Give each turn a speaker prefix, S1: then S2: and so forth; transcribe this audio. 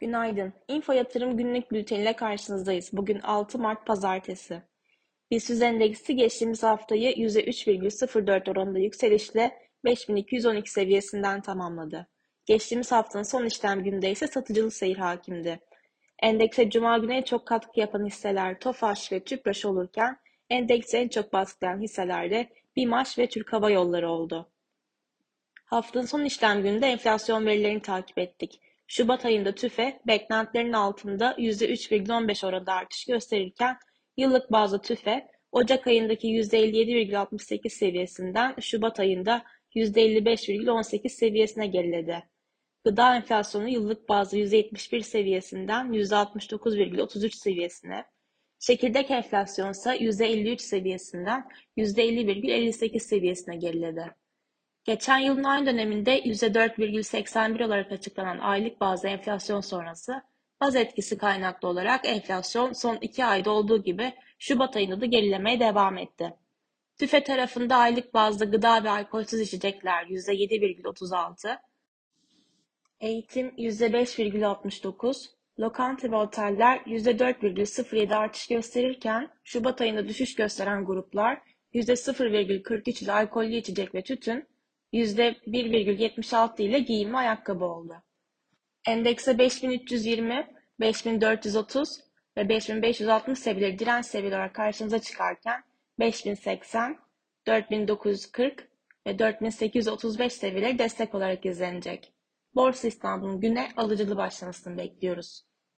S1: Günaydın. Info Yatırım Günlük Bülteni ile karşınızdayız. Bugün 6 Mart Pazartesi. BIST endeksi geçtiğimiz haftayı %3,04 oranında yükselişle 5212 seviyesinden tamamladı. Geçtiğimiz haftanın son işlem gününde ise satıcılı seyir hakimdi. Endekse Cuma günü en çok katkı yapan hisseler Tofaş ve Tüpraş olurken endekse en çok baskılayan hisseler de BİMAŞ ve Türk Hava Yolları oldu. Haftanın son işlem gününde enflasyon verilerini takip ettik. Şubat ayında TÜFE beklentilerin altında %3,15 oranında artış gösterirken yıllık bazda TÜFE Ocak ayındaki %57,68 seviyesinden Şubat ayında %55,18 seviyesine geriledi. Gıda enflasyonu yıllık bazda %71 seviyesinden %69,33 seviyesine, çekirdek enflasyon ise %53 seviyesinden %50,58 seviyesine geriledi. Geçen yılın aynı döneminde %4,81 olarak açıklanan aylık bazda enflasyon sonrası baz etkisi kaynaklı olarak enflasyon son iki ayda olduğu gibi Şubat ayında da gerilemeye devam etti. TÜFE tarafında aylık bazda gıda ve alkolsüz içecekler %7,36, eğitim %5,69, lokanta ve oteller %4,07 artış gösterirken Şubat ayında düşüş gösteren gruplar %0,43 ile alkollü içecek ve tütün, %1,76 ile giyim ve ayakkabı oldu. Endekse 5320, 5430 ve 5560 seviyeleri direnç seviyeleri olarak karşımıza çıkarken 5080, 4940 ve 4835 seviyeleri destek olarak izlenecek. Borsa İstanbul'un güne alıcılı başlamasını bekliyoruz.